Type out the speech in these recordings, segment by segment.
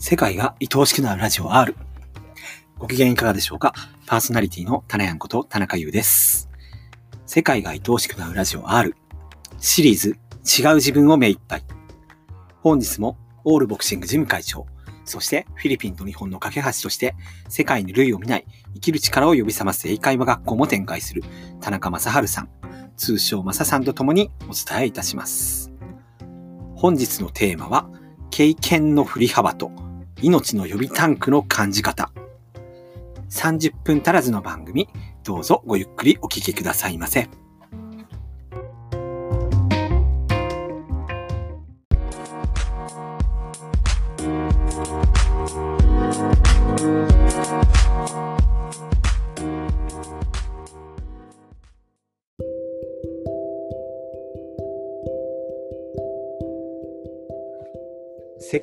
世界が愛おしくなるラジオ R。ご機嫌いかがでしょうか？パーソナリティのタナヤンこと田中優です。世界が愛おしくなるラジオ R。シリーズ、違う自分を目いっぱい。本日も、オールボクシング事務会長、そしてフィリピンと日本の架け橋として、世界に類を見ない生きる力を呼び覚ます英会話学校も展開する田中正治さん、通称正さんと共にお伝えいたします。本日のテーマは、経験の振り幅と命の予備タンクの感じ方。30分足らずの番組、どうぞごゆっくりお聞きくださいませ。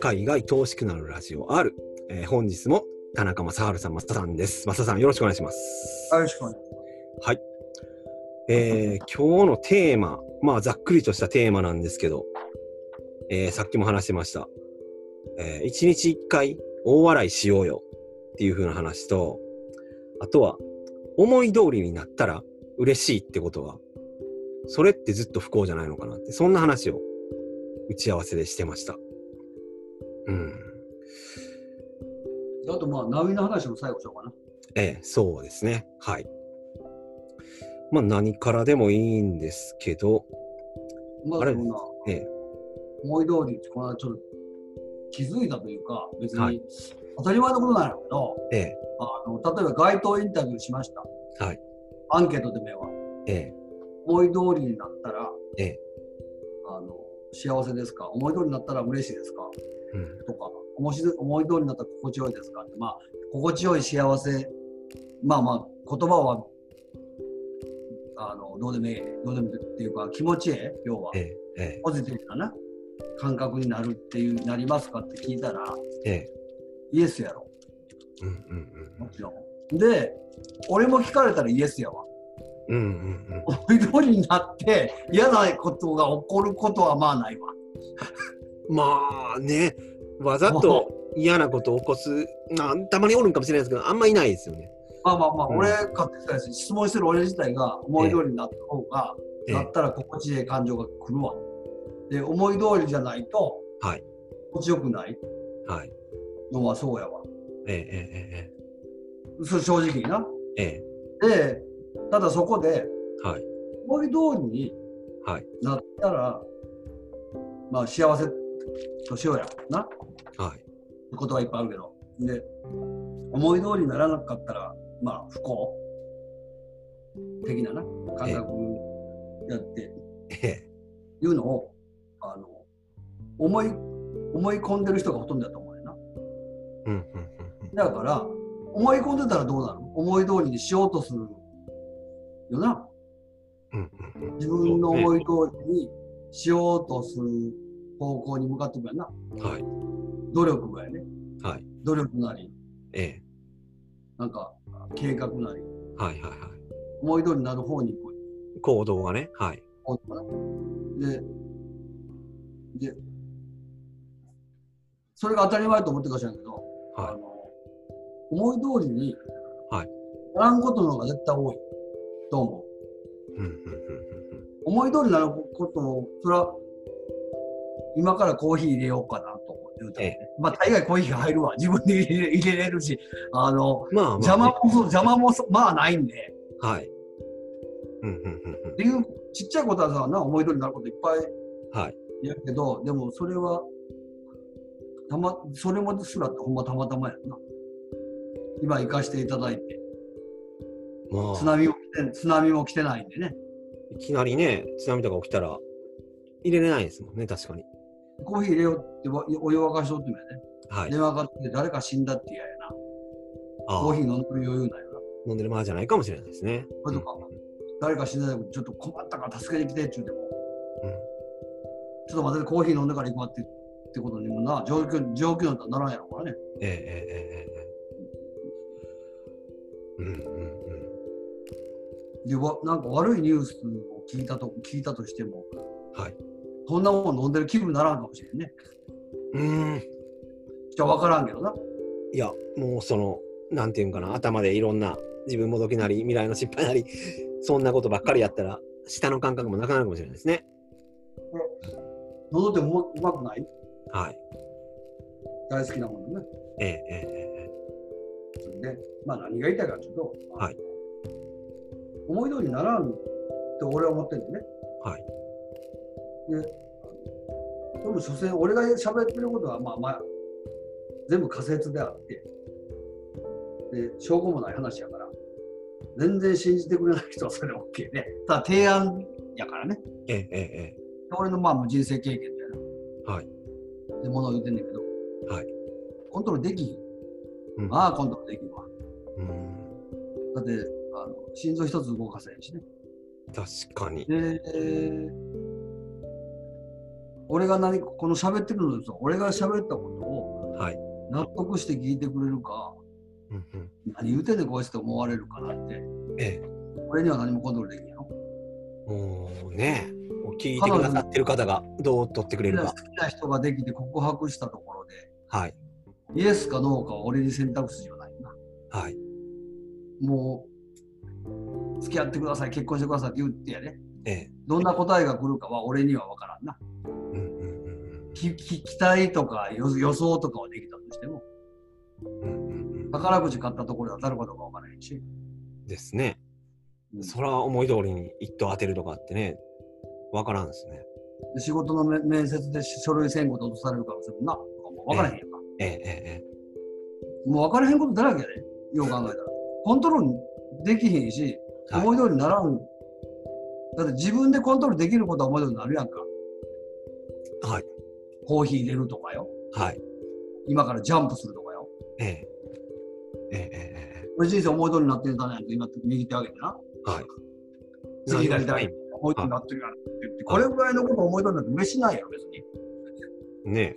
界が愛おしくなるラジオ R。えー本日も田中正治さん、正さんです。正さん、よろしくお願いします。よろしくお願いしはい。えー今日のテーマ、まあ、ざっくりとしたテーマなんですけど、えーさっきも話してました。えー一日一回大笑いしようよっていう風な話と、あとは、思い通りになったら嬉しいってことは、それってずっと不幸じゃないのかなって、そんな話を打ち合わせでしてました。うん。あとまあ、ナビの話も最後しようかな。ええ、そうですね。はい。まあ何からでもいいんですけど、あれまあそんなええ、思い通り、この間ちょっと気づいたというか、別に、はい当たり前のことなんだけど、ええ、あの例えば街頭インタビューしました。はい。アンケートで目は、ええ、思い通りになったら、ええ、あの幸せですか？思い通りになったら嬉しいですか？うん、とか思いし思い通りになったら心地よいですかって、まあ、心地よい幸せ、まあまあ、言葉はあのどうでもいい、どうでもいいっていうか、気持ちええ、要は。え、え、ええ、ポジティブなな？感覚になるっていう、なりますかって聞いたら、ええ、イエスやろ、うん、うん、もちろん。で、俺も聞かれたらイエスやわ。うん、うん、うん、思い通りになって嫌なことが起こることはまあないわ。うん。まあね、わざと 嫌なことを起こす、なんたまにおるんかもしれないですけど、あんまいないですよね。まあまあまあ、うん俺勝手にしたし、質問してる俺自体が思い通りになった方が、ええだったら心地いい感情が来るわ。で、思い通りじゃないと、はい心地よくないはい。のはそうやわ。ええ、ええ、それ正直にな。ええ、で、ただそこで、ええ、はい、思い通りにはい、なったら、まあ幸せとしようや。な。はい、言葉いっぱいあるけど。で、思い通りにならなかったら、まあ不幸的なな、感覚やって、ええ、いうのを、あの、思い、思い込んでる人がほとんどだと思うよな。うん、うん、うん、だから、思い込んでたらどうなの思い通りにしようとするよな。うん、うん、うん。自分の思い通りにしようとする方向に向かっていくやんな。はい、努力がやね。はい、努力なり、ええ、なんか計画なり、はい、はい、はい。思い通りになる方に行く行動がね、はい、方かな。で、で、それが当たり前と思ってるかもしれないけど、あはの思い通りにはい。ならんことの方が絶対多いと思う。思い通りになることを、それは今からコーヒー入れようかなと思って言うたらね、まあ大概コーヒーが入るわ。自分で入れ入れれるし、あの、うん。まあ、まあ、邪魔もそう、邪魔もそまあないんで、はい。うん、うん、うん、っていうちっちゃいことはさ、な思い通りになることいっぱいうん。はい。やるけど、でもそれは、たま、それもすらってほんまたまたまやんな。今行かしていただいて、まあ、津波も来て、津波も来てないんでね。いきなりね、津波とか起きたら、入れれないですもんね、確かに。コーヒー入れようってお湯沸かしとってもやね、はい、電話かかって誰か死んだって嫌やな。コーヒー飲んでる余裕ないよな飲んでるままじゃないかもしれないですね。れとか、うん、誰か死んだらちょっと困ったから助けに来てって言うても、うん、ちょっと待ってコーヒー飲んでから行くわってってことにもな状況状況だったらならんやろからね。ええええええ。うんうんうん、でわなんか悪いニュースを聞いたと聞いたとしても、はい、そんなもん飲んでる気分にならんかもしれんね。うん。じゃ分からんけどな。いや、もうその、なんていうんかな、頭でいろんな自分もどきなり、未来の失敗なり、そんなことばっかりやったら、下の感覚もなくなるかもしれないですね。喉ってもうまくない？はい。大好きなものね。えええええそれで、まあ何が言いたいかというと、はい思い通りにならんって俺は思ってるんだよね。はい。で、でも所詮俺が喋ってることはまあまあ全部仮説であって、で、証拠もない話やから、全然信じてくれない人はそれで OK で、ただ提案やからね。えええええ俺のまあ人生経験ではい。でものを言ってんだけど、はい。コントロールできひん。うんああ、コントロールできんわ。うん。だって、あの心臓一つ動かせへんしね。確かに。で、俺が何この喋ってるのですよ俺が喋ったことをはい。納得して聞いてくれるか、うんうん。何言うてんねんこいつって思われるかなって、ええ。俺には何もコントロールできんやろ。もうね、聞いてくださってる方がどう取ってくれるか好。きな人ができて告白したところで、はい。イエスかノーかは俺に選択肢はないな。はい。もう、付き合ってください、結婚してくださいって言ってやね。ええ。どんな答えが来るかは俺には分からんな。きき期待とか予予想とかはできたとしても。宝くじ買ったところで当たるかどうか分からへんし。ですね。うんそら思い通りに一等当てるとかってね、わからんですね。で仕事のめ面接で書類選考で落とされるかもしれんな。とかも分からへんやんか。ええええもう分からへんことだらけやで。よう考えたら。コントロールできへんし、ええ。はい。思い通りにならん。だって自分でコントロールできることは思い通りになるやんか。はい。コーヒー入れるとかよ。はい。今からジャンプするとかよ。ええ。えええええ俺人生思い通りになってるんだねって今右手上げてな。え。はい。次左何が左思い通りになってるやんって言って、これぐらいのこと思い通りになって嬉しないやろ、別に。ね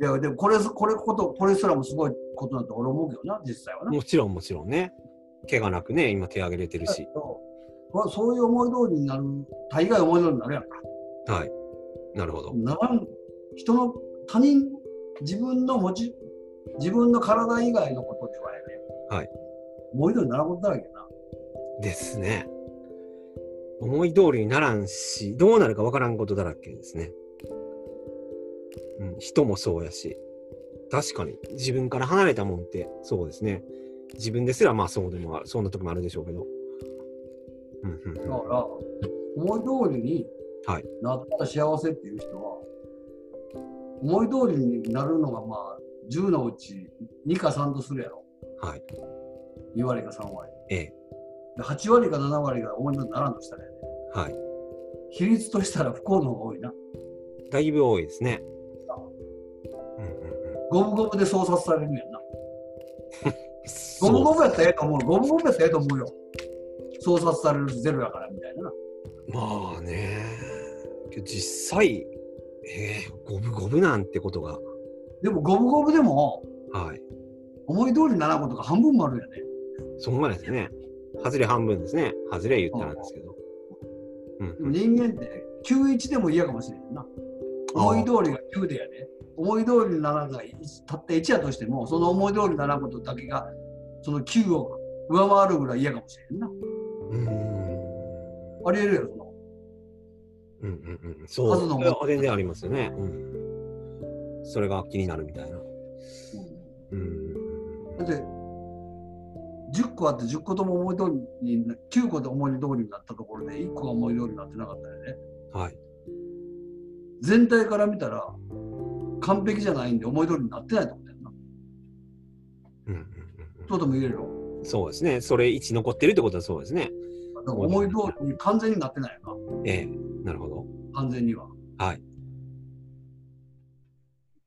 いや、でもこれ、これこと、これすらもすごいことだと俺思うけどな、実際はな。もちろんもちろんね。怪我なくね、今手挙げれてるし。そうまあそういう思い通りになる、大概思い通りになるやんか。はい。なるほど。ならん、人の、他人、自分の持ち、自分の体以外のことではやね。はい。思い通りになることだらけやな。ですね。思い通りにならんし、どうなるかわからんことだらけですね。うん、人もそうやし。確かに、自分から離れたもんって、そうですね。自分ですらまあそうでもある、そんな時もあるでしょうけど。だから、思い通りにはいなったら幸せっていう人は、思い通りになるのがまあ、10のうち2か3とするやろ。はい。2割か3割。ええ。で8割か7割が思い通りにならんとしたらやね。はい。比率としたら不幸の方が多いな。だいぶ多いですね。うんうんうん。五分五分で操作されるんやんな。五分五分やったらええと思う。五分五分やったらええと思うよ。操作されるゼロやからみたいなな。まあね。実際、えー、五分五分なんてことが。でも五分五分でもはい。思い通りにならんことが半分もあるやね。そんまですね。外れ半分ですね。外れ言ったらですけど。うん人間って91でも嫌かもしれんな。思い通りが9でやで、思い通りにならない、たった1やとしても、その思い通りにならんことだけが、その9を上回るぐらい嫌かもしれんな。うーん。ありえるやろ、その。うんうんうん。そう。数の全然ありますよね。うん。それが気になるみたいな。うん。だって、10個あって10個とも思い通りにな、9個で思い通りになったところで、1個が思い通りになってなかったよね。はい。全体から見たら、完璧じゃないんで思い通りになってないと思うんだよな。うんうんうんそうとも言えるよ。うん。そうですね。それ1残ってるってことはそうですね。思い通りに完全になってないよな。ええなるほど。完全には。はい。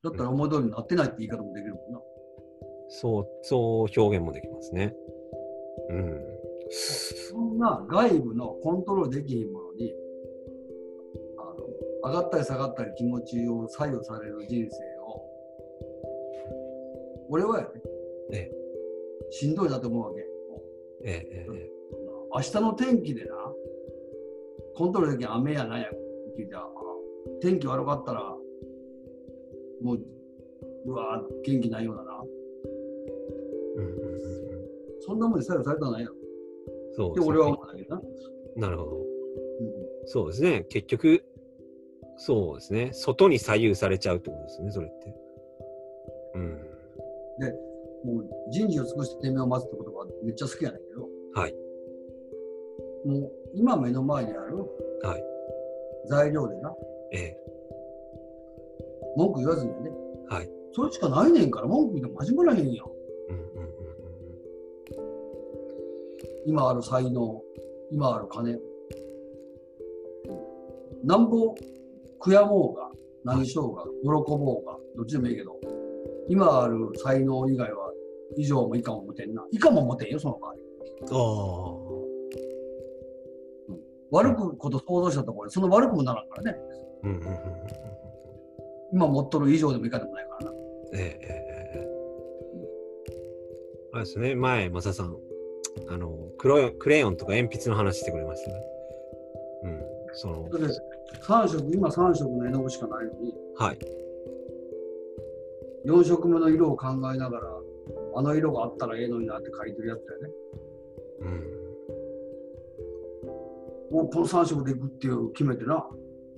だったら思い通りになってないって言い方もできるもんな。そう、そう表現もできますね。うん。そんな外部のコントロールできひんものに、あの上がったり下がったり気持ちを左右される人生を、俺はやね、ええしんどいなと思うわけ。ええええ明日の天気でな、コントロールできん雨やなんや聞いて、あ天気悪かったら、もううわ元気ないようなな。うんうんうんうん。そんなもんに左右されたらないやろ。そうですね俺は思けどな。なるほど。うんそうですね。結局、そうですね。外に左右されちゃうってことですね、それって。うん。もう人事を尽くして天命を待つってことがめっちゃ好きやねんけど、はい。もう今目の前にあるはい材料でな、ええ。文句言わずにね、はい。それしかないねんから文句言っても始まらへんやん。今ある才能、今ある金。なんぼ悔やもうが、何しようが、喜ぼうが、どっちでもいいけど、今ある才能以外は以上も以下も持てんな。以下も持てんよ、その場合。うん。あ悪くこと想像したところで、その悪くもならんからね。あ。うんうんうん。今持っとる以上でも以下でもないからな。ええ。あれですね、前、マサさん、あの、クロクレヨンとか鉛筆の話してくれましたね。うん。その、それで3色、今3色の絵の具しかないのに、はい。4色目の色を考えながら、あの色があったらええのになって書いてるやつだよね。うん。もうこの3色でいくっていう決めてな、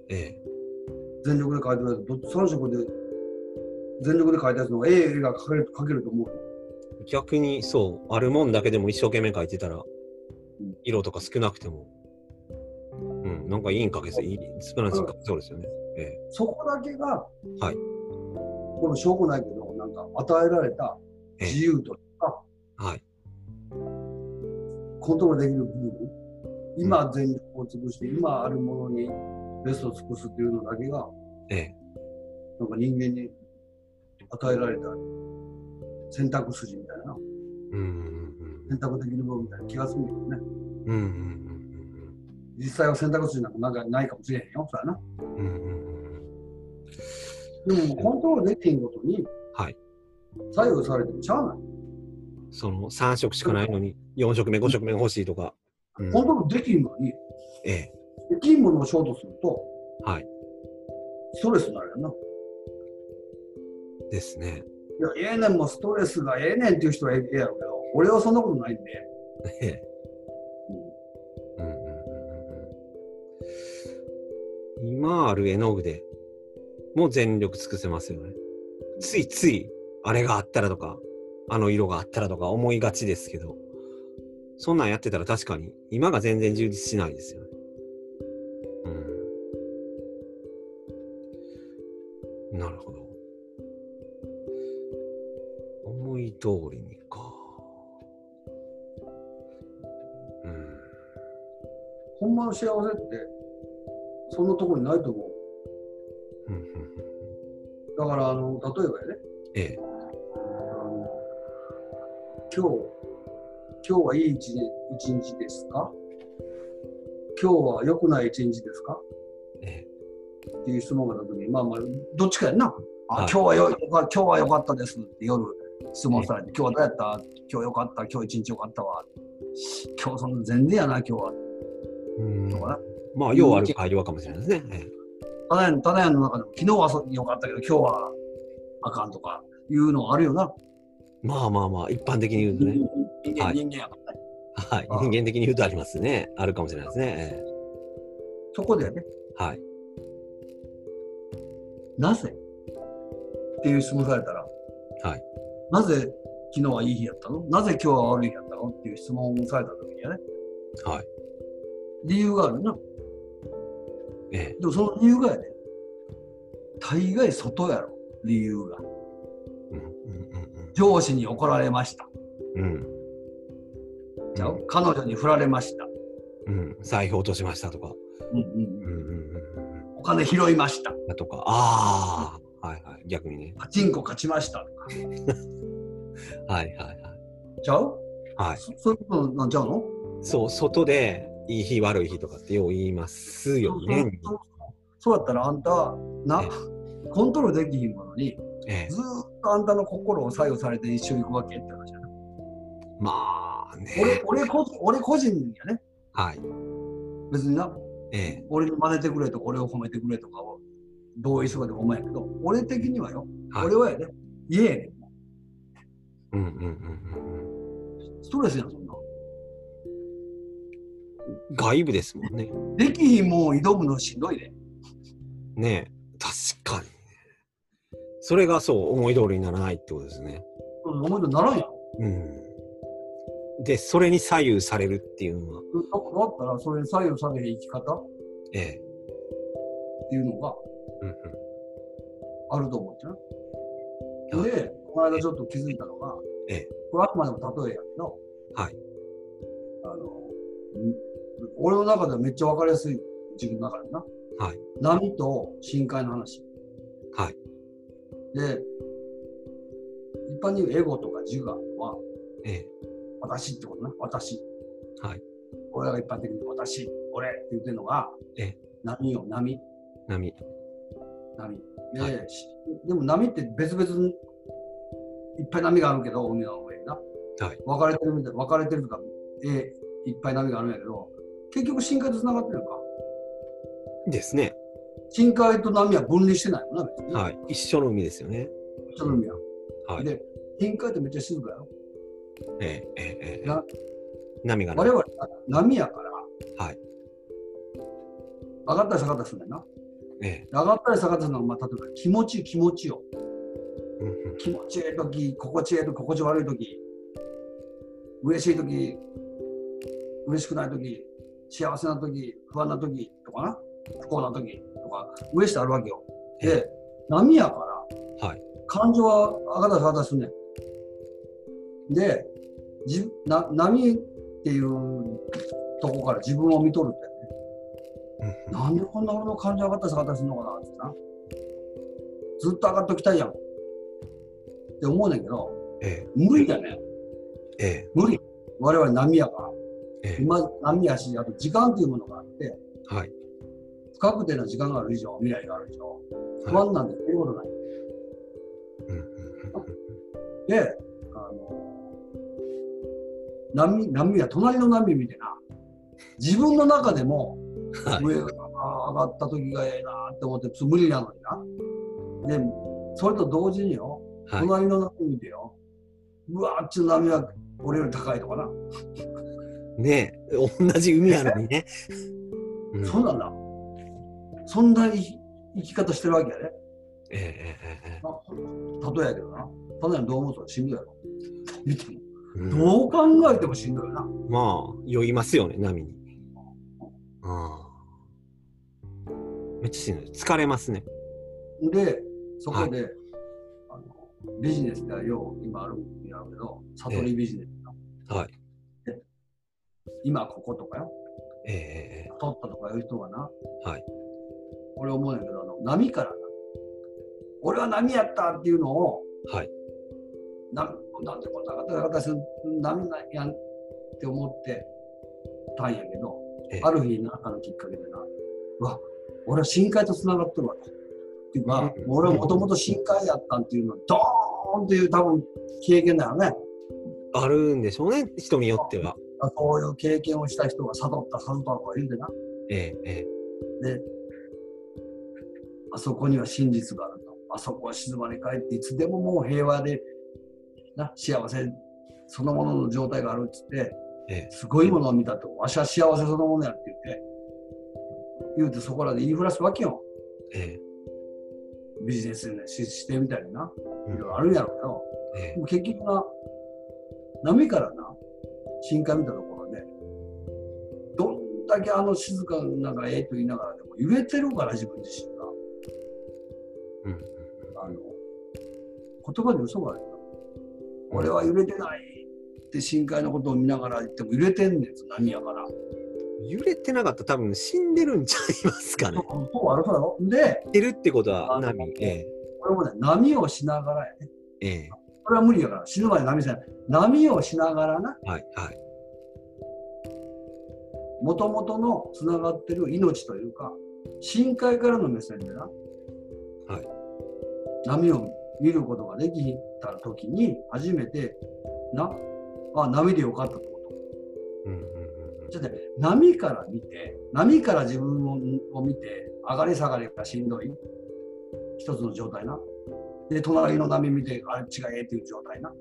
ええ。全力で書いてるやつ、どっち3色で、全力で書いたやつのええ絵が描ける描けると思うよ。逆にそう、あるもんだけでも一生懸命書いてたらん、色とか少なくても、うん、なんかいいんかけそう、いい少なくてそうですよね。ええ。そこだけが、はい。これ証拠ないけど、なんか与えられたええ自由とか、はい。コントロールできる部分、今全力を尽くして、今あるものにベストを尽くすっていうのだけが、ええ。なんか人間に与えられた選択筋みたいな、うんうん選択できる部分みたいな気がするんだけどね。うん。うんうん実際は選択肢なんかなんかないかもしれへんよ、そらな。うんうん。うんうんうん。でも、コントロールできへんことにはい。左右されてもしゃあない。その3色しかないのに、4色目、5色目が欲しいとか。うんコントロールできんのに、ええ。できんものをショートすると、はい。ストレスになるよな。ですね。いや、ええねんもストレスがええねんっていう人はええやろうけど、俺はそんなことないんで、ええ。うんうんうんうん今ある絵の具でもう全力尽くせますよね。ついついあれがあったらとか、あの色があったらとか思いがちですけど、そんなんやってたら確かに今が全然充実しないですよね。うん。なるほど。思い通りにか。うん。ほんまの幸せって、そんなところにないと思う。うんうんうんだから、あの、例えばやね、ええ。あの今日、今日はいい一日ですか？今日は良くない一日ですか？ええ。っていう質問がたときに、まあまあ、どっちかやんな。あ、はい今日はよ今日は良かったですって夜質問されて、今日はどうやった？今日良かった？今日一日良かったわ。今日その全然やな、今日は。うんとかな？まあ、ようある会話かもしれないですね。ええただやん、ただやんの中でも、昨日は良かったけど、今日はあかんとかいうのあるよな。まあまあまあ、一般的に言うとね。人間、はい人間やからね。はい。人間的に言うとありますね。あるかもしれないですね。えそこでね、えはい。なぜっていう質問されたら、はい。なぜ昨日はいい日やったの？なぜ今日は悪い日やったの？っていう質問をされた時にはね、はい。理由があるな。ええでもその理由がやね、大概外やろ、理由が。うんうん上司に怒られました。うんうん。うん。ちゃう彼女に振られました。うん。財布落としましたとか。うんうんうんうんうんお金拾いました。とか。ああ。はいはい。逆にね。パチンコ勝ちましたとか。はいはいはい。ちゃうはい。そそういうことなんちゃうの？そう、外でいい日悪い日とかってよう言いますよね。そうそうやったらあんたなえコントロールできひんものにええずーっとあんたの心を左右されて一緒に行くわけって話やな。まあね。俺俺個人俺個人やねはい。別になええ俺に真似てくれとか俺を褒めてくれとかを同意するわけでもお前やけど俺的にはよ、はい俺はやね家やねん。うんうんうんうんストレスやん、そんな。うん。外部ですもんね。できひんもん挑むのしんどいで。ねえ、確かにね。それがそう、思い通りにならないってことですね。思い出ならんやん。うん。で、それに左右されるっていうのは、だだったら、それに左右されへん生き方？っええ。ていうのがうんうん。あると思ってな。はいで、この間ちょっと気づいたのが、ええこれあくまでも例えやけど、はい。あの、ん俺の中ではめっちゃ分かりやすい、自分の中でな。はい。波と深海の話。はい。で、一般に言うエゴとか自我は、ええ。私ってことな、私。はい。俺らが一般的に私、俺って言ってるのが、ええ波よ、波、波。波。で、はいしでも波って別々にいっぱい波があるけど、海の上にな。はい。分かれてるみたい、分かれてるとか、えいっぱい波があるんやけど、結局深海と繋がってるのか。ですね。深海と波は分離してないよな、別に。はい。一緒の海ですよね。一緒の海は。はい。で、深海ってめっちゃ静かやろ。ええ、ええ、ええな。波が。我々は波やから、はい。上がったり下がったりするんだよな。ええ。上がったり下がったりするのは、まあ、例えば気持ちいい気持ちよ。うんうん気持ちいいとき、心地いいとき、心地悪いとき、嬉しいとき、嬉しくないとき、幸せなとき、不安なときとかな、不幸なときとか、嬉しさあるわけよ。で、波やから、はい。感情は上がったり下がったりするねん。で、じな波っていうとこから自分を見とるんだよね。なんでこんな俺の感情上がったり下がったりするのかなってな。ずっと上がっときたいやん。って思うねんけど、え無理だね。え、え無理。我々波やから。え、ええ。今、波やし、あと時間というものがあって、はい。不確定な時間がある以上、未来がある以上、不はい安なんて言うことない。で、あの、波、波や隣の波見てな、自分の中でも、はい。上が上がった時がええなって思って、無理なのにな。で、それと同時によ、はい。隣の波見てよ、うわあっちの波は俺より高いとかな。ねえ、同じ海なのにね。うんそうなんだ。そんな生き生き方してるわけやね。ええ、ええ、えな例えやけどな。ただにどう思うとしんどいやろ。言っても。え。うんどう考えてもしんどいよな。まあ、酔いますよね、波に。ああ。めっちゃしんどい。疲れますね。で、そこで、あのビジネスではよう今あるんやけど、悟りビジネスな、はい。今こことかよ、ええ、ええ。取ったとかいう人がな、はい。俺思うんやけど、あの波からな、俺は波やったっていうのを、はい。ななんでこんな方々する波なんやんって思ってたんやけど、ええある日何かのきっかけでな、うわ、俺は深海とつながってるわと。っていうか、うん俺はもともと深海やったんっていうの、ドーンっていう多分経験だよね。あるんでしょうね、人によっては。そういう経験をした人が悟った、悟ったとか言うんでな。ええ、ええ。で、あそこには真実があると。あそこは静まり返って、いつでももう平和で、な、幸せそのものの状態があるっつって、ええすごいものを見たと。わしは幸せそのものやって言って、言うてそこらで言いふらすわけよ。えビジネスでししてみたりな。え。いろいろあるんやろうけど、ええでも結局な、波からな、深海見たところで、どんだけあの静かながええと言いながらでも揺れてるから自分自身が。うんあの言葉に嘘があるよ。俺は揺れてないって深海のことを見ながら言っても揺れてんねん、波やから。揺れてなかったら多分死んでるんちゃいますかね。そうあるそうだろで、いるってことは波。ええ。これもね、波をしながらやね。ええ。これは無理やから、死ぬまで波せない。波をしながらな、はい、はい。もともとのつながってる命というか、深海からの目線でな、はい波を見ることができた時に、初めて、な、あ、波でよかったってこと。うんうんうんうんちょっとね波から見て、波から自分をを見て、上がり下がりがしんどい、一つの状態な。で、隣の波見て、あれ違えっていう状態な。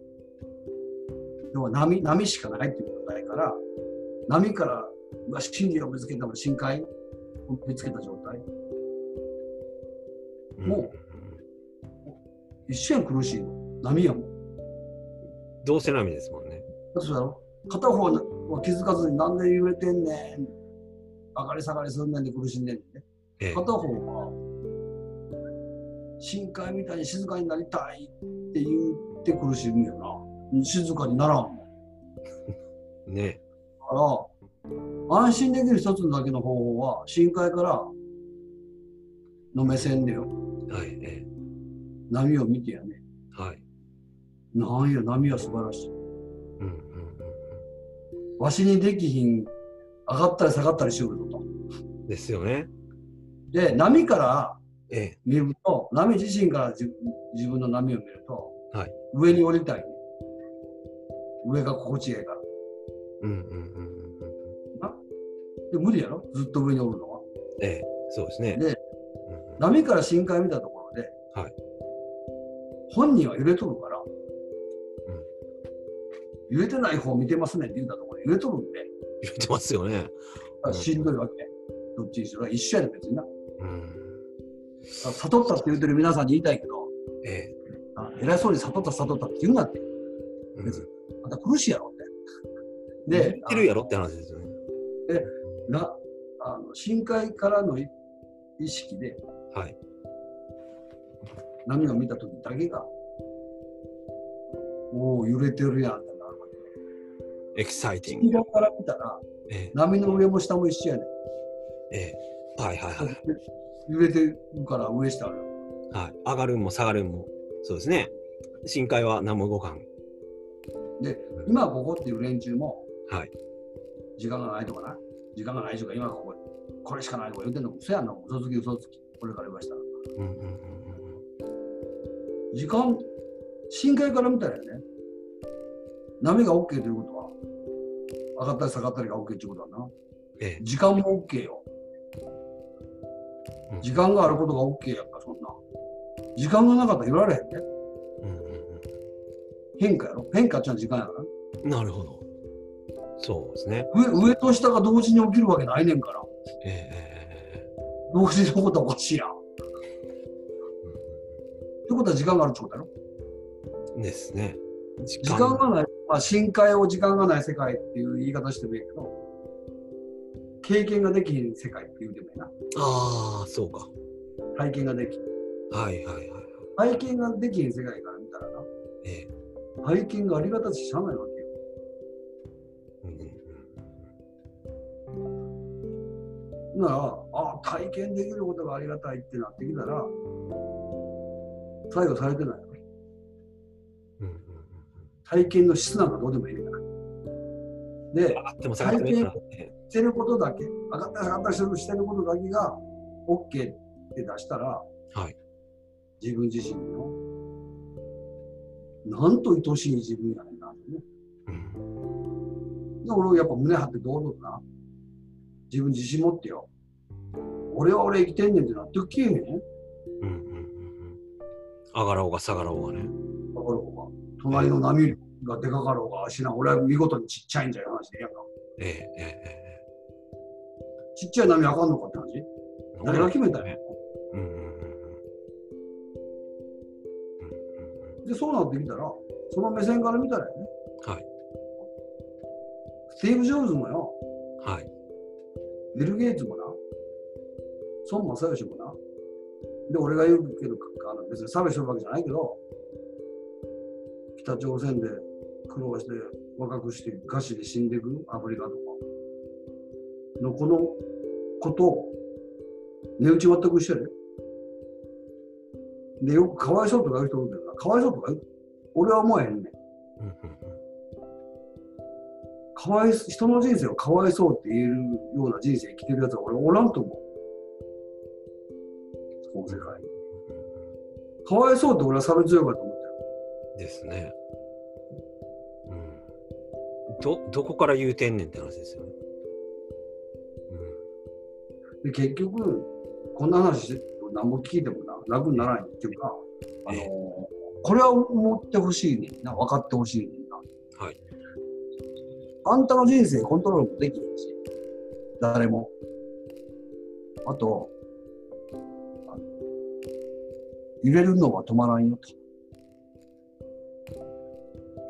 要は波波しかないっていう状態から、波から真理を見つけたの深海を見つけた状態。もう一瞬苦しいの。波やもん。どうせ波ですもんね。そうだろ片方は気づかずになんで揺れてんねん。上がり下がりすんねんで苦しんでんねんね。ええ片方は深海みたいに静かになりたいって言って苦しむよな。静かにならんもん。ねだから、安心できる一つだけの方法は、深海からの目線でよ、はい、え波を見てやね。えはい。なんや、波は素晴らしい。うんうんうんわしにできひん、上がったり下がったりしよるぞと。うん。ですよね。で、波からええ見ると、波自身から自自分の波を見ると、はい上に降りたい、ね。上が心地いいから。うんうんうんうんうん。で無理やろ？ずっと上におるのは。ええそうですね。で、波から深海見たところで、はい本人は揺れとるから、揺れてない方見てますねって言ったところで揺れとるんで、言ってますよね。うんしんどいわけ。どっちにしろ一緒やで別にな。うん。悟ったって言ってる皆さんに言いたいけど、ええあ偉そうに悟った悟ったって言うなって。うん別にあんた苦しいやろって。で言っ、てるやろって話ですよね。なあの深海からのい意識ではい。波を見た時だけが、おお、揺れてるやんってなるわけ。エキサイティング。深海から見たら、え波の上も下も一緒やねん。えええはいはいはい。揺れてるから上下ある。はい。上がるんも下がるんも。そうですね。深海は何も動かん。で、今ここっていう連中も、はい。時間がないとかな。時間がないとか、今ここ、これしかないとか言ってんのも嘘やんな。嘘つき嘘つき。これから言わしたら。うんうんうん時間、深海から見たらね、波が OK ということは、上がったり下がったりが OK ということはな。ええ時間も OK よ。うん時間があることが OK やんか、そんな。時間がなかったらいられへんね。うんうん変化やろ変化ってのは時間やから。うんなるほど。そうですね。上上と下が同時に起きるわけないねんから。ええ同時に起こったらおかしいやん。っえてことは時間があるってことやろ？うんですね。時時間がない、まあ、深海を時間がない世界っていう言い方してもいいけど、経験ができひん世界って言うてもいいな。ああ、そうか。体験ができひん。はいはいはいはい。体験ができひん世界から見たらな、ええ体験がありがたししゃあないわなら、あ体験できることがありがたいってなってきたら、作用されてないよ。うんうんうん体験の質なんかどうでもいいから。で、上がっても下がってもいいから。えしてることだけ、上がったり下がったしてることだけが OK って出したら、えはい。自分自身の、なんと愛しい自分やねんなってね。うんで、俺はやっぱ胸張って堂々とな、自分自信持ってよ。俺は俺生きてんねんってなってきえへん。うんうんうんうん上がろうが下がろうがね。ら隣の波がでかかろうが、しな、俺は見事にちっちゃいんじゃい話でええやんか。えええええちっちゃい波あかんのかって話？え誰が決めたんや？うんうんうんうんうんうんで、そうなってきたら、その目線から見たらよね、はい。スティーブ・ジョブズもよ、はい。ビル・ゲイツもな、孫正義もな、で、俺が言うけど、あの別に差別するわけじゃないけど、北朝鮮で苦労して若くして餓死で死んでいくアフリカとかのこのことを値打ち全く一緒やで。で、よくかわいそうとか言う人おるけどな、かわいそうとか言う？俺は思えへんねん。かわいそ人の人生をかわいそうって言えるような人生生きてるやつは俺おらんと思う。世界に。かわいそうって俺は差別強いかと思ってる。ですね。うん。ど、どこから言うてんねんって話ですよね。で、結局、こんな話何も聞いてもな、楽にならないっていうか、あのえこれは思ってほしいねんな、分かってほしいねんな。はい。あんたの人生コントロールもできへんし、誰も。あと、揺れるのは止まらんよと。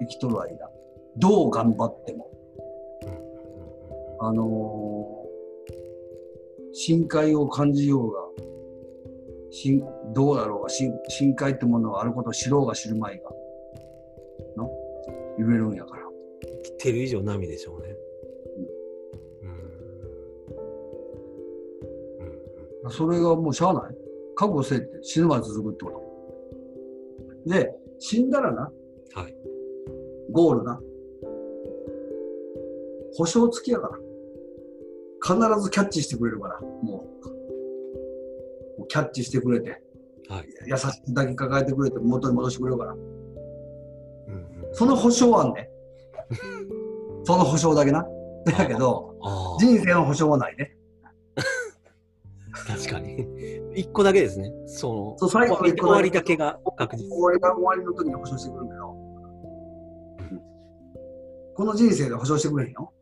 生きとる間、どう頑張っても。あのー深海を感じようが、深どうだろうが深、深海ってものがあることを知ろうが知るまいが、の揺れるんやから。生きてる以上波でしょうね。うん。うん。それがもうしゃあない。覚悟せえって死ぬまで続くってこと。で、死んだらな、はい。ゴールな。保証付きやから。必ずキャッチしてくれるから、もう。キャッチしてくれて、はい。優しく抱きかかえてくれて、元に戻してくれるから。うんうん。その保証はね。その保証だけな。だけど。人生の保証はないね。確かに。一個だけですね。その、そう最後終わりだけが確実。終わりが終わりの時に保証してくるけど、この人生で保証してくれへんよ。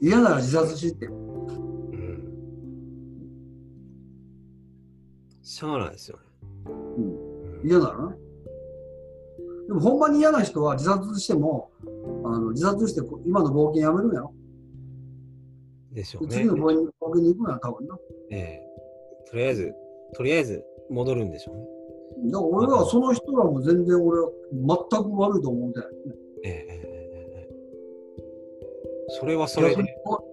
嫌なら自殺して、う。しゃあないですよね。うん、うん嫌ならな。でもほんまに嫌な人は自殺しても、あの自殺してこ今の冒険やめるんやろ？でしょうね。次の方にに行くのは多分な。ええ。とりあえず、とりあえず戻るんでしょうね。だから俺はその人らも全然俺は全く悪いと思うんだよね。ええそれはそれで。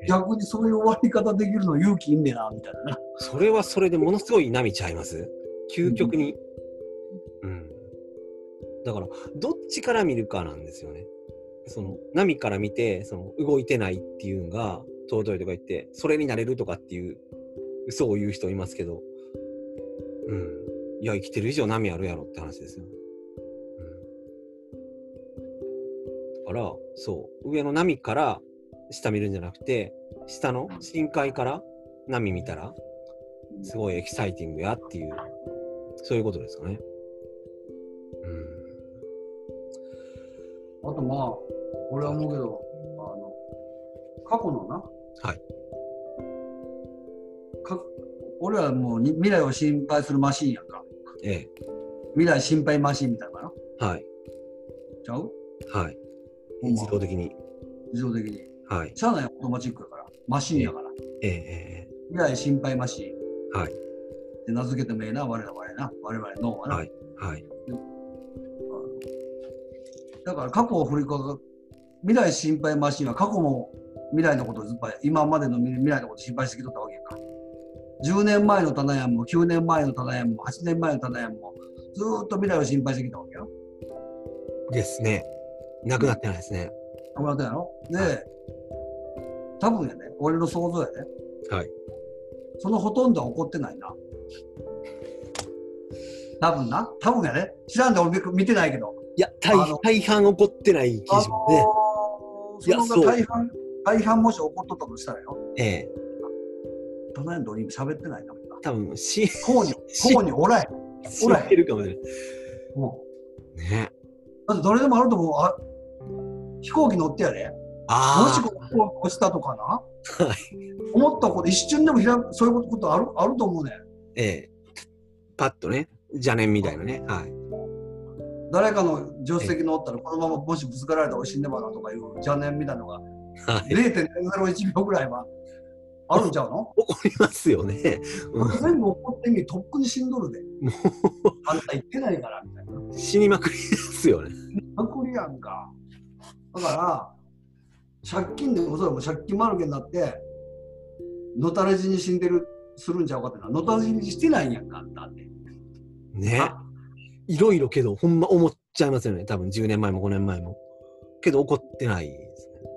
逆にそういう終わり方できるの勇気いんねなみたいなそれはそれでものすごい波ちゃいます？究極に、うん、うん、だからどっちから見るかなんですよね。その波から見てその動いてないっていうのが尊いとか言って、それになれるとかっていう、嘘を言う人いますけど、うん。いや、生きてる以上波あるやろって話ですよ。うん。だから、そう、上の波から下見るんじゃなくて、下の深海から波見たら、すごいエキサイティングやっていう、そういうことですかね。うん。あとまあ、俺は思うけど、あの、過去のな、はい。か俺はもうに未来を心配するマシンやんか。え未来心配マシンみたいなのかな。え。はい。ちゃう？はい。自動的に。自動的に。はい。しゃあないよオートマチックやから。マシンやから。えええ未来心配マシン。えはい。で名付けてもええな、我々な。我々脳はな。はい。はい。だから過去を振りかか未来心配マシンは過去も未来のことをずっと今までの未来のことを心配してきとったわけか。10年前の棚屋も9年前の棚屋も8年前の棚屋もずーっと未来を心配してきたわけよ。ですね。なくなってないですね。思ったやろで、は多分やね、俺の想像やね。はい。そのほとんどは起こってないな。多分な。多分やね。知らんで俺見てないけど。いや、大半起こってない気がしますね。あいやその大半、大半もし起こっとったとしたらよ。ええ。棚屋のドリーム喋ってないな。多分、し、こうに、こうにおらへん。知ってるかもしれない。もね。う。だって誰でもあると思う。あ飛行機乗ってやで。もしあここ落ちたとかな。あ。はい。思ったこと、一瞬でもひらそういうことあるあると思うねん。ええ。パッとね、邪念みたいなね。はい。誰かの助手席乗ったら、このままもしぶつかられたら死んでばなとかいう邪念みたいなのがはい。0.01秒ぐらいはあるんちゃうの？起こりますよね。うん全部起こってんけとっくに死んどるで。もあんた言ってないからみたいな。う、死にまくりですよね。パクリやんか。だから、借金でもそもん借金まるけになって、のたれ死に死んでる、するんちゃうかってな。のたれ死にしてないんやんか、あんたって。ねあ。いろいろけど、ほんま思っちゃいますよね。多分10年前も5年前も。けど起こってないですね。うん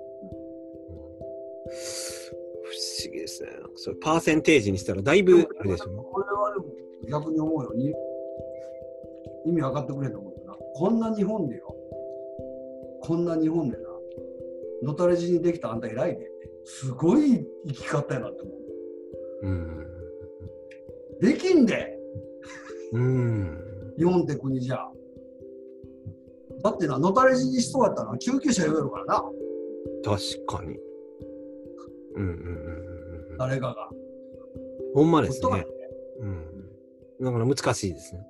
不思議ですね。それパーセンテージにしたらだいぶあれでしょうね。これはでも逆に思うよに意味分かってくれんと思うよな。こんな日本でよ。こんな日本でな。のたれ死にできたあんた偉いね。すごい生き方やなって思う。うん。できんでうん。日本って国じゃ。だってな、のたれ死にしそうやったら救急車呼べるからな、確かに。うんうんうん。誰かが。ほんまですほっとかね。うん。だから難しいですね。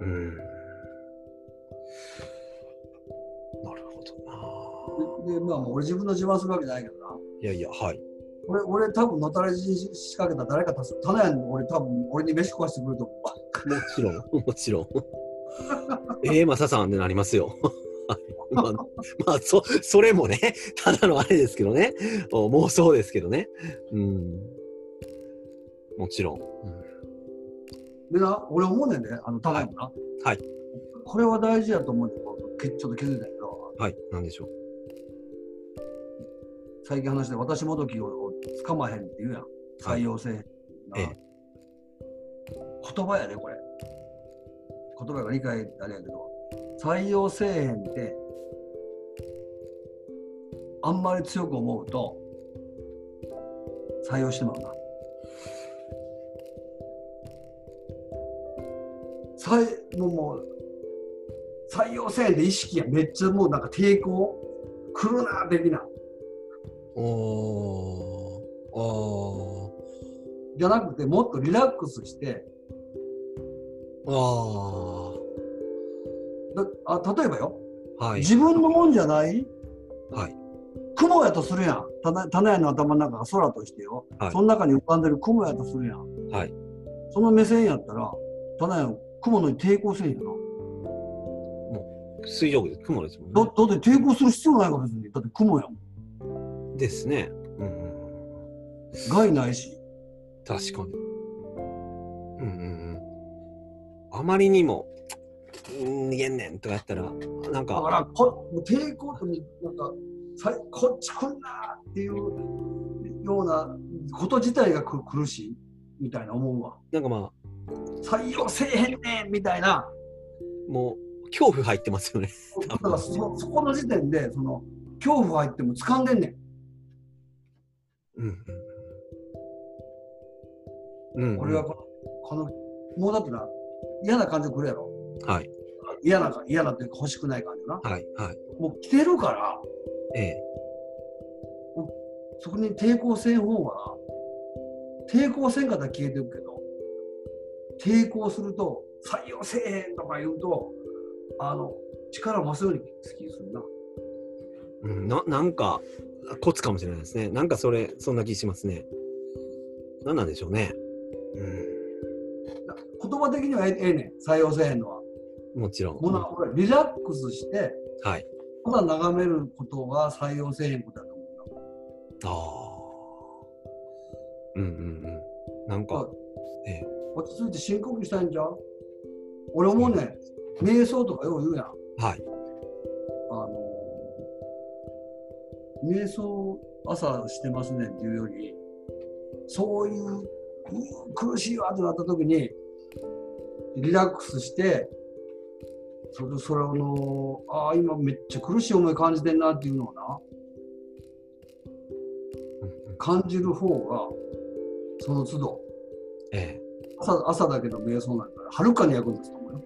うん。なるほどなで、でまあ、俺自分の自慢するわけじゃないけどな。いやいや、はい。俺、俺多分のたれ死に仕掛けた誰か助け、棚屋に俺多分俺に飯食わしてくれると思うわ。もちろん、もちろん。ええマサさんってなりますよ。は いまあ、まあ、そ、それもね、ただのあれですけどね。お妄想ですけどね。うん。もちろん。うんでな、俺思うねんで、あの、棚屋もな。はい。これは大事やと思うんだけど、ちょっと気づいたけど、はい、なんでしょう。最近話して、私もどきを捕まへんって言うやん。採用せえへんな。ええ言葉やで、これ。言葉が理解あれやけど、採用せえへんって、あんまり強く思うと、採用してまうな。採もうもう採用せえへんって意識がめっちゃもうなんか抵抗来るな的な。おー。おじゃなくて、もっとリラックスして、ー。あだあ例えばよ、ー。はい。自分のもんじゃない？はい。雲やとするやん。棚棚屋の頭の中が空としてよ、はいその中に浮かんでる雲やとするやん。はい。その目線やったら、棚屋の雲のに抵抗せんやな。水曜日です。雲ですもんだね。だって抵抗する必要ないから別に。だって雲やん。ですね。害ないし。確かに。うんうんうん。あまりにも、うん逃げんねんとかやったら、なんだか、からこ抵抗とに、なんか、さこっち来んなっていうようなこと自体がく苦しいみたいな思うわ。なんかま採用せえへんねんみたいな。あ、もう、恐怖入ってますよね。だからそそこの時点で、その、恐怖入っても掴んでんねん。うんうん俺はこの、この、もうだってな、嫌な感情来るやろ。はい。嫌なか、嫌なっていうか欲しくない感情な。はい。はい。もう来てるから、ええ。そこに抵抗せん方が、抵抗せんかったら消えてるけど、抵抗すると、採用せえへんとか言うと、あの、力増すように好きするな。うん、ななんか、コツかもしれないですね。なんかそれ、そんな気しますね。何なんでしょうね。言葉的にはええええねん、採用せえへんのは。うん。もちろん。リラックスして、はい。ただ眺めることが採用せえへんことだと思うな。ああ。うんうんうん。なんか、ええ。落ち着いて深呼吸したいんじゃん俺思うね、瞑想とかよう言うやん。はい。あの瞑想朝してますねんっていうより、そういう、苦しいわってなった時に、リラックスして、それそれをの、ああ、今めっちゃ苦しい思い感じてんなっていうのをな、感じる方が、その都度、ええ。朝朝だけの瞑想なんから、はるかに役に立つと思うよ。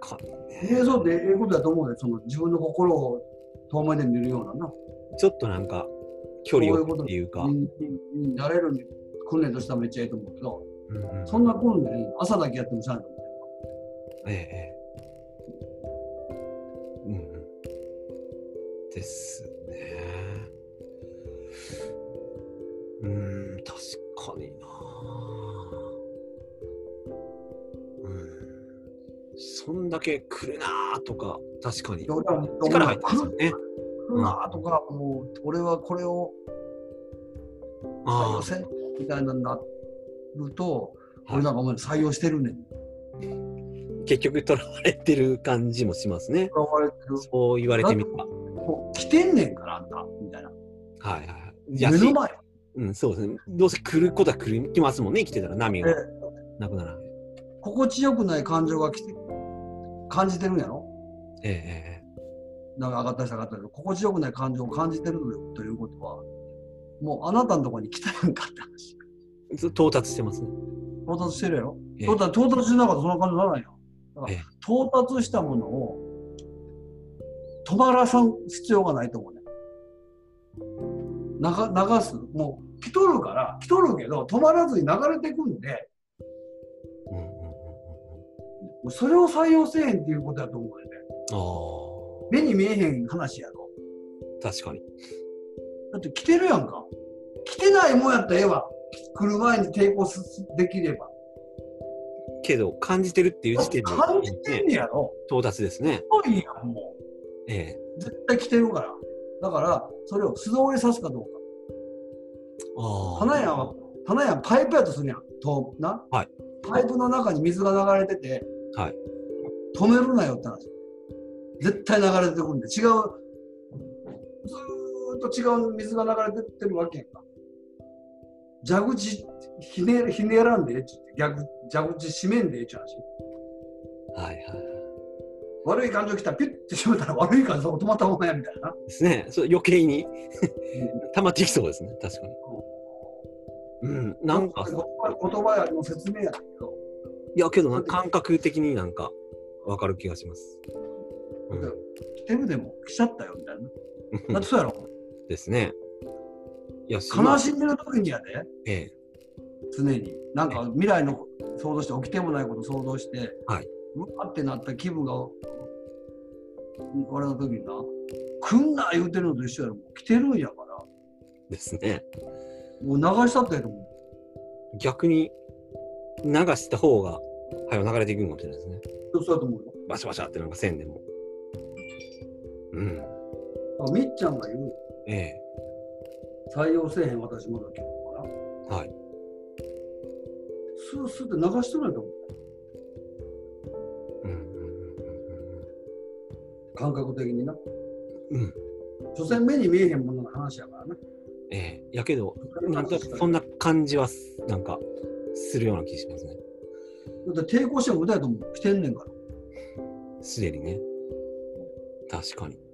確かにね。瞑想ってええことだと思うね？その自分の心を遠目で見るようなな。ちょっとなんか、距離をっていうか。ににになれる訓練としてはめっちゃいいと思うけど、うんうんそんな訓練、朝だけやってもしゃあないええええ。うんうん。ですね。うーん、確かにな。うん。そんだけ来るなーとか、確かに力入ってますよね。来るなとか、もう俺はこれを採あ用せんみたいなのになると、あ、俺なんかもう採用してるねん。結局とらわれてる感じもしますね。とらわれてる。そう言われてみたら。もう来てんねんから、あんた、みたいな。はいはいはい。目の前。うん、そうですね。どうせ来ることは来る来ますもんね、来てたら波がえなくならない。心地よくない感情が来て、感じてるんやろ？ええええなんか上がったり下がったり心地よくない感情を感じてるということは、もうあなたのところに来たやんかって話。ず到達してますね。到達してるやろ、ええ到達到達しなかったらそんな感じにならないよ。だからええ到達したものを止まらさん必要がないと思うね。流流す、もう来とるから、来とるけど、止まらずに流れてくんで、うん。それを採用せえへんっていうことやと思うよね。あ目に見えへん話やろ。あ、確かに。だって来てるやんか。来てないもんやったらええわ。来る前に抵抗すできれば。けど、感じてるっていう時点で、感じてんねやろ。到達ですね。すごいやん、もええ。う。絶対来てるから。だから、それを素通りさすかどうか。ああ。花屋は、花屋パイプやとするやん。とな、はいパイプの中に水が流れてて、はい止めるなよって話。絶対流れてくるんで、違う、と違う水が流れてってるわけやんか。蛇口ひねひねらんでええっちって逆蛇口閉めんでええっちゅう話。はいはいはい。悪い感情来たらピュッて閉めたら悪い感情止まったままやみたいな。ですね。そう余計に溜まってきそうですね。確かに。うん。なんか、言葉やの説明やけど、いやけどな、感覚的になんかわかる気がします。うん。来てるでも来ちゃったよみたいな。だってそうやろ。ですね。いや、悲しんでる時にやで、ええ。常に。なんか未来の想像して、起きてもないこと想像して、はい。うわってなった気分が、俺の時にな、来んな言うてるのと一緒やろ。もう来てるんやから、ですね。もう流したったやと思う。逆に流した方が、はよ流れていくんかもしれないですね。そうやと思うよ。バシャバシャってなんか線でも。うん。あみっちゃんが言う、ええ。採用せえへん私まだ今日かな。はい。スースーって流しとるやと思う。うんうん感覚的にな。うんうん。うん。所詮目に見えへんものの話やからな。ええ。やけど、なんとなくそんな感じは、なんか、するような気がしますね。だって抵抗しても無駄やと思う。来てんねんから。すでにね。確かに。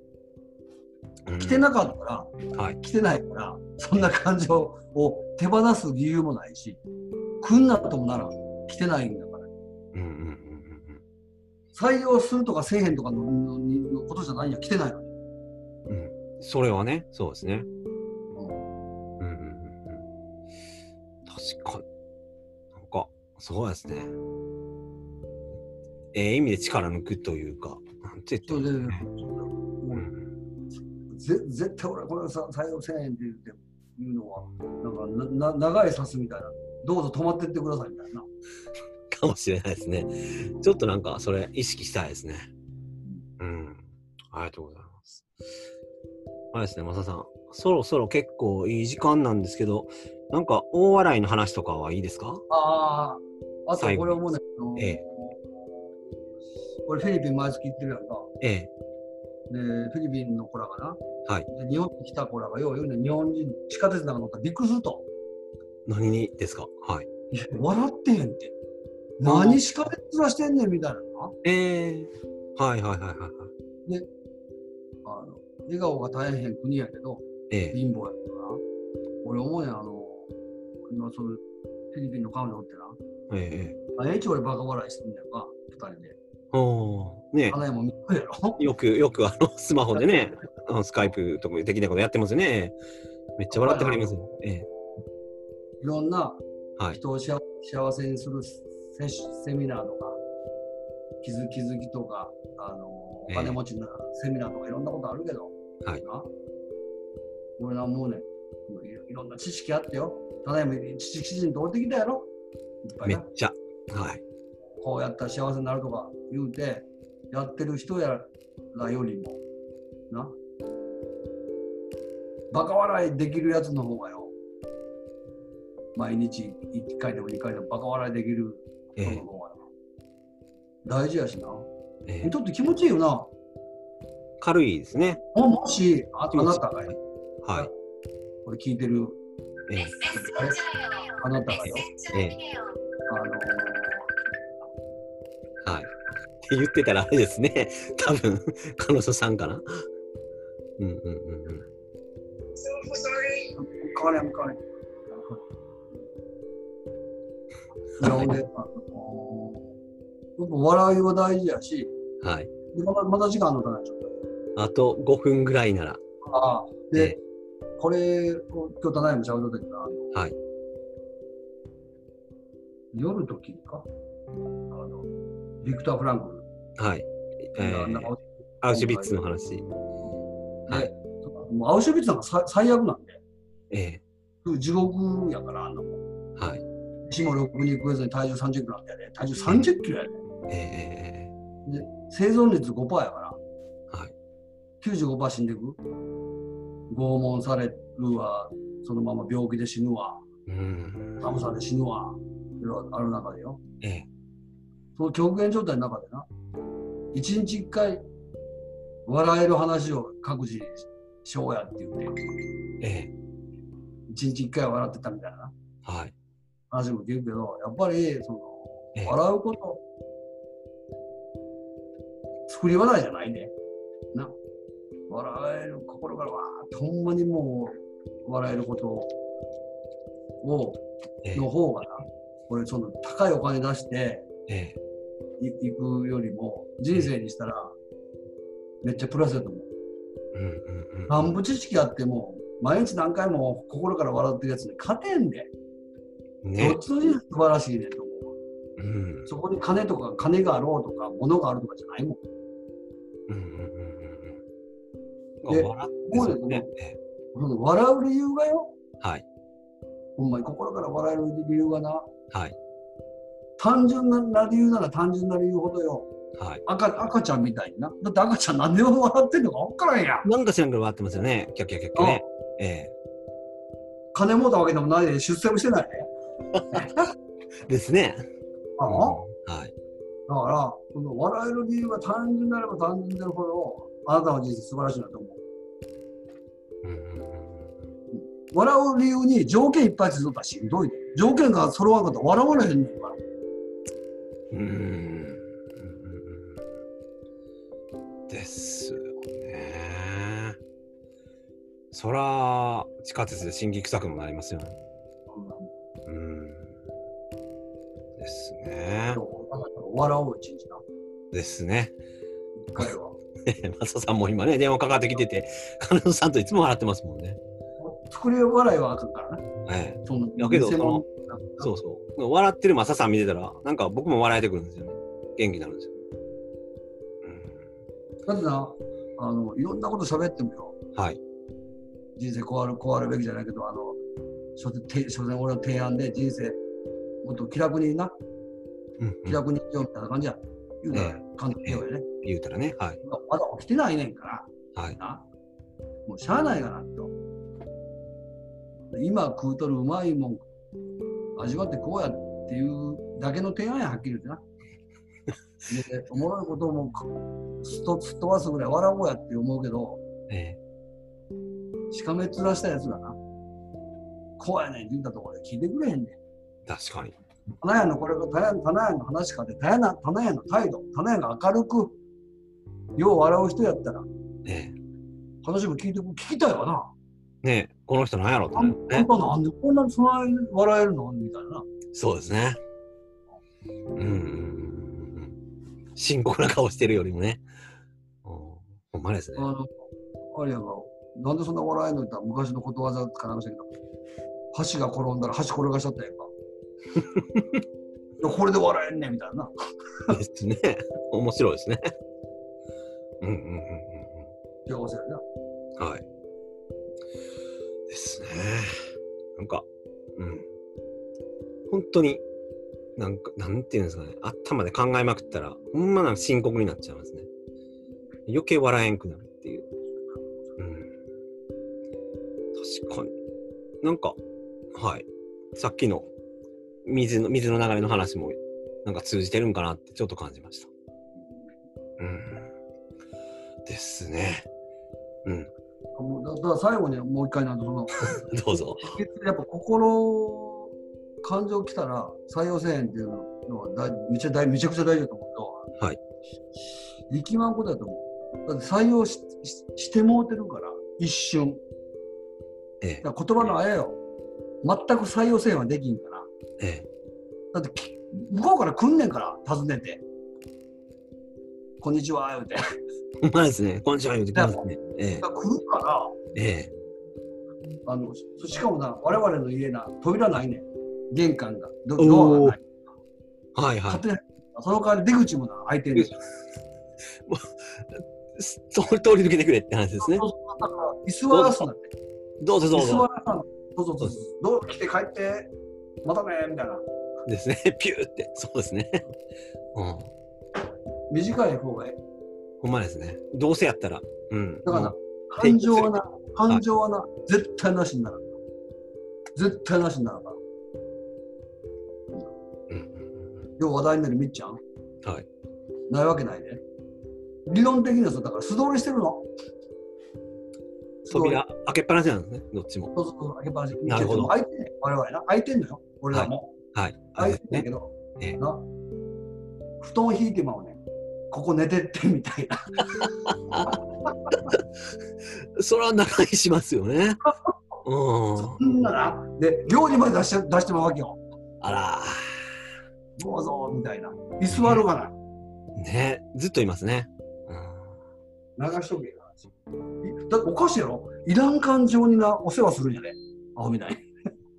うん来てなかったら、はい。来てないから、そんな感情を手放す理由もないし、来んなともならん。来てないんだから。うんうんうんうん採用するとかせえへんとかのののことじゃないんや。来てないのに。うん。うん。それはね、そうですね。うんうんうんうんうん。確かに。なんか、そうですね。ええ意味で力抜くというか、なんて言ってそれで、るんですかね。ぜ絶対俺これさ採用せえへんって言って言うのは、なんかなな長いさすみたいな。どうぞ止まってってくださいみたいな。かもしれないですね。ちょっとなんか、それ意識したいですね。うん。ありがとうございます。あれですね、マサさん。そろそろ結構いい時間なんですけど、なんか大笑いの話とかはいいですか？ああ、あとこれ思うねんあのええ俺フィリピン毎月行ってるやんか。ええ。で、フィリピンの子らがな、はいで日本に来た子らがよう言うねん日本人、地下鉄なんか乗ったらびっくりすると。何にですか？はい。笑ってへんって。何しか鉄らしてんねんみたいなな。ええはいはいはいはいはい。あの笑顔が大変国やけど、ええ貧乏やけどな。俺思うねん、あの、今そのフィリピンの彼女おってな。ええええ。毎日俺バカ笑いしてんねんか、二人で。ね花屋も見るやろ。よく、よくあの、スマホでね、あのスカイプとか的なことやってますよね。めっちゃ笑ってはりますよ。ええ。いろんなはい。人を幸幸せにするセセミナーとか、気づ気づきとか、あのおええ金持ちになるセミナーとかいろんなことあるけど、はいな俺なもうねい、いろんな知識あってよ。ただいま知識人とおってきたやろ。めっちゃ。はい。こうやったら幸せになるとか言うて、やってる人やらよりも、な、バカ笑いできるやつの方がよ、毎日1回でも2回でもバカ笑いできるええ人の方がな、大事やしな。ええ。見とって気持ちいいよな。軽いですね。ももし、ああなたがよ、はい。これ聞いてる、ええ。あれあなたがよ、ええ。あのはい。っ て言ってたらあれですね。多分、彼女さんかな？うんうんうんうん。変われん変われん。いやほんで、あのやっぱ笑いは大事やし、はい。でまだまだ時間あるのかな、ちょっと。あと5分ぐらいなら。ああ、で、えこれ、今日ただいましゃべった時が、はい。夜時にか、あの、ビクター・フランクル。はい。えー、アウシュビッツの話。はいでもうアウシュビッツなんかさ最悪なんで、え地獄やから、あんなもん。ー、はい。死もろくに食えずに体重30キロなんだよね。体重30キロやね。え生存率5%やから、はい、95%死んでいく？拷問されるわ、そのまま病気で死ぬわ、ー、うん。寒さで死ぬわ、いろいろある中でよ。えー、その極限状態の中でな、一日一回、笑える話を各自しようやって言って、え一日一回は笑ってたみたいなー、はい。話も聞くけど、やっぱり、その、ええ笑うこと、作り笑いじゃないね。な。笑える心からわーって、ほんまにもう、笑えることを、えー、の方がな、俺、その、高いお金出してえい行くよりも、人生にしたら、めっちゃプラスだと思う。ー、うんうんうん。知識あっても、毎日何回も心から笑ってるやつに勝てんで、どねっ。ちの人生素晴らしいねと思う。うん。そこに金とか金があろうとか物があるとかじゃないもん。うんうんうんうんうん。でうですね。笑う理由がよ、ーはい。ほんまに心から笑える理由がな、はい。単純な理由なら単純な理由ほどよ、はい。赤赤ちゃんみたいにな。だって赤ちゃん何でも笑ってんのか分からんやん。なんか知らんけど笑ってますよね。キャッキャッキャッキャね。ええ金持ったわけでもないで出世もしてないね。ですね。ああ？うんはい。だから、この笑える理由が単純であれば単純であるほど、あなたの人生素晴らしいなと思う。笑う理由に条件いっぱいついとったらしんどいで。条件が揃わんかったら笑われへんねんから。うんですよね。そら、地下鉄で新規臭くもなりますよね。うん。ですね。笑おう一日な。ですね。一回は。マサさんも今ね、電話かかってきてて、彼女さんといつも笑ってますもんね。作り笑いはあかんからね。ええ。そのやけど偽物そうそう。笑ってるマサさん見てたら、なんか僕も笑えてくるんですよね。元気になるんですよ。だってな、あの、いろんなこと喋ってもよ。うん、はい。人生こうある、こうあるべきじゃないけど、あの、所詮俺の提案で人生、もっと気楽にな、うんうん、気楽に生きようみたいな感じや。言うたらえ簡単に言うよね。言うたらね。はい。まだ起きてないねんから。はい。なもうしゃあないかなと。今食うとるうまいもん、味わってこうやっていうだけの提案や、はっきり言ってな。で、おもろいこともすっとすっ飛ばすぐらい笑おうやって思うけど、えしかめっ面したやつがな、こうやねんって言ったところで聞いてくれへんねん。え確かに。棚屋のこれが棚屋の話かで、棚屋棚屋の態度、棚屋が明るく、よう笑う人やったら、ええ話も聞いて聞きたいわな。ねえ、この人なんやろとあんね。あんたなんでこんなにそないに笑えるの？みたいな。そうですね。うん。深刻な顔してるよりもね。うんほんまですねあ。の、あれやが、なんでそんな笑えんの？って言ったら昔のことわざかなんかしたけど、箸が転んだら箸転がしちゃったやんか。これで笑えんねんみたいな。ですね。面白いですね。うんうんうんうん幸せやな。うん。はい。ですね。なんか、うん。本当に、なんか、なんていうんですかね。頭で考えまくったら、ほんまなんか深刻になっちゃいますね。余計笑えんくなるっていう。うん。確かに。なんか、はい。さっきの水の、水の流れの話も、なんか通じてるんかなってちょっと感じました。うん。ですね。うん。もうだだから最後にもう一回なんでその、どうぞ。やっぱ心、感情来たら採用せえへんっていうのは大めちゃ大めちゃくちゃ大事だと思うけど、はい。力まんことだと思う。だって採用しししてもうてるから、一瞬。えだから言葉のあれよ。全く採用せんはできんから。え、えだってき向こうから来んねんから、訪ねて。こんにちは、言うて。だかえ。ほんまですね。こんにちは、言うてきますね。ええ、ら来るから、ええ。あのししかもな、我々の家な、扉ないねん。玄関が。ドドアがない。はいは勝手にその代わり出口もな、開いてるんですよ。い。通通り抜けてくれって話ですねそ。うそうだから、居座らすなって。どうぞどうぞ。居座らさんそうそうそうそう。どう来て帰って、またねみたいな。ですね。ピューって。そうですね。うん。短い方がいい。ほんまですね。どうせやったら。うん。だから感情はな、感情はな、絶対なしになる。絶対なしになるから。うんうんうん要は話題になるみっちゃんはい。ないわけないね。理論的にはそうだから素通りしてるの。扉開けっぱなしなんですね。どっちも。そうそうそう、開けっぱなし。なるほど開いてんねん我々な。開いてんのよ。俺らも。はい。開いてんねんねけど、ええな。布団引いてまうねん。ここ寝てってみたいな。それは長居しますよね。うん。そんなな。で、料理まで出して出してまうわけよ。あら。どうぞ、みたいな。居座るがない。ねずっといますね。うん。流しとけよ。だっておかしいやろ？いらん感情にな、お世話するんやで。アホみたい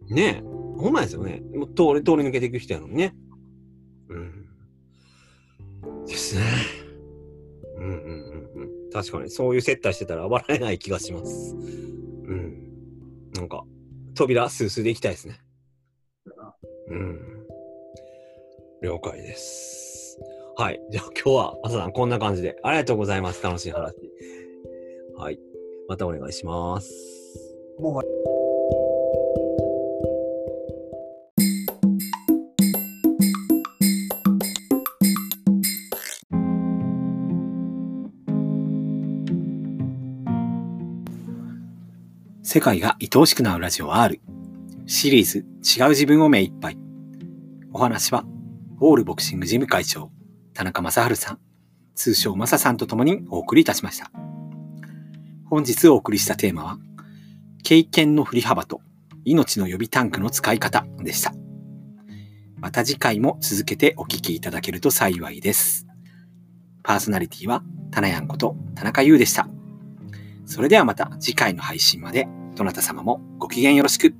に。ねえ。ほんまですよね。もう通り、通り抜けていく人やのにね。ですね。うんうんうんうん。確かに、そういう接待してたら笑えない気がします。うん。なんか、扉スースーで行きたいですね。うん。了解です。はい。じゃあ今日は、朝さんこんな感じで。ありがとうございます。楽しい話。はい。またお願いします。世界が愛おしくなるラジオ R シリーズ違う自分を目いっぱい。お話はオールボクシング事務会長田中正治さん通称マサさんと共にお送りいたしました。本日お送りしたテーマは経験の振り幅と命の予備タンクの使い方でした。また次回も続けてお聞きいただけると幸いです。パーソナリティはタナヤンこと田中優でした。それではまた次回の配信まで、どなた様もご機嫌よろしく。